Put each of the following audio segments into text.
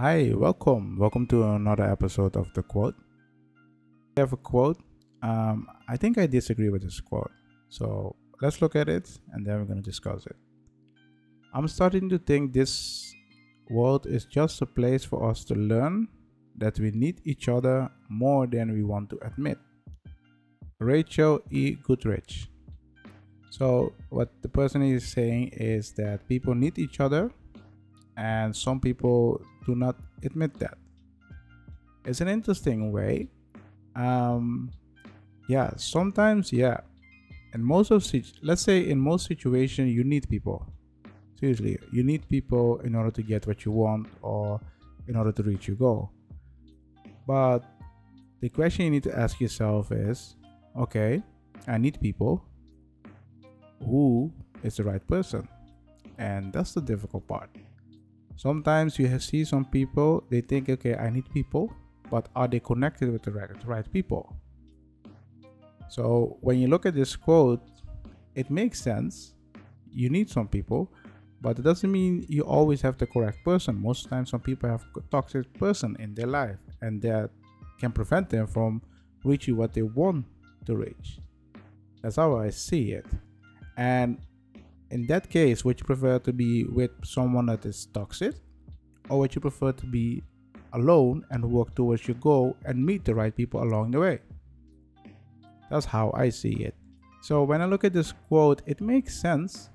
Hi, welcome. Welcome to another episode of The Quote. I have a quote. Um, I think I disagree with this quote. So let's look at it and then we're going to discuss it. I'm starting to think this world is just a place for us to learn that we need each other more than we want to admit. Rachel E. Goodrich. So, what the person is saying is that people need each other, and some people do not admit that. It's an interesting way. Um, yeah, sometimes, yeah. And most of, let's say, in most situations, you need people. Seriously, you need people in order to get what you want or in order to reach your goal. But the question you need to ask yourself is okay, I need people. Who is the right person? And that's the difficult part. Sometimes you see some people, they think, okay, I need people, but are they connected with the right, the right people? So when you look at this quote, it makes sense. You need some people, but it doesn't mean you always have the correct person. Most times, some people have toxic person in their life, and that can prevent them from reaching what they want to reach. That's how I see it. And in that case, would you prefer to be with someone that is toxic, or would you prefer to be alone and work towards your goal and meet the right people along the way? That's how I see it. So when I look at this quote, it makes sense,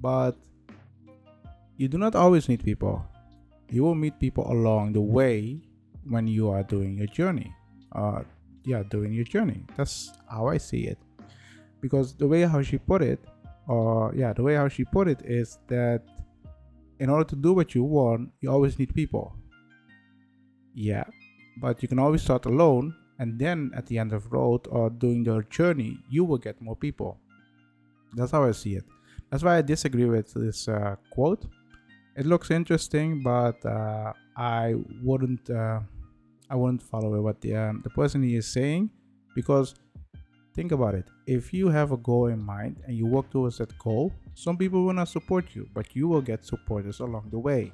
but you do not always need people. You will meet people along the way when you are doing your journey. Uh, yeah, doing your journey. That's how I see it. Because the way how she put it, or yeah, the way how she put it is that in order to do what you want, you always need people. Yeah, but you can always start alone, and then at the end of road or doing your journey, you will get more people. That's how I see it. That's why I disagree with this uh, quote. It looks interesting, but uh, I wouldn't uh, I wouldn't follow what the um, the person he is saying because think about it. If you have a goal in mind and you work towards that goal, some people will not support you, but you will get supporters along the way,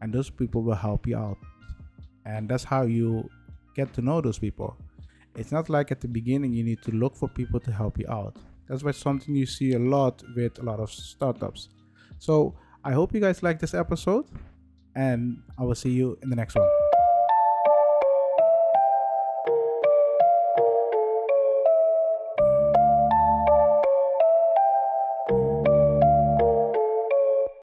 and those people will help you out, and that's how you get to know those people. It's not like at the beginning you need to look for people to help you out. That's why something you see a lot with a lot of startups. So I hope you guys like this episode and I will see you in the next one.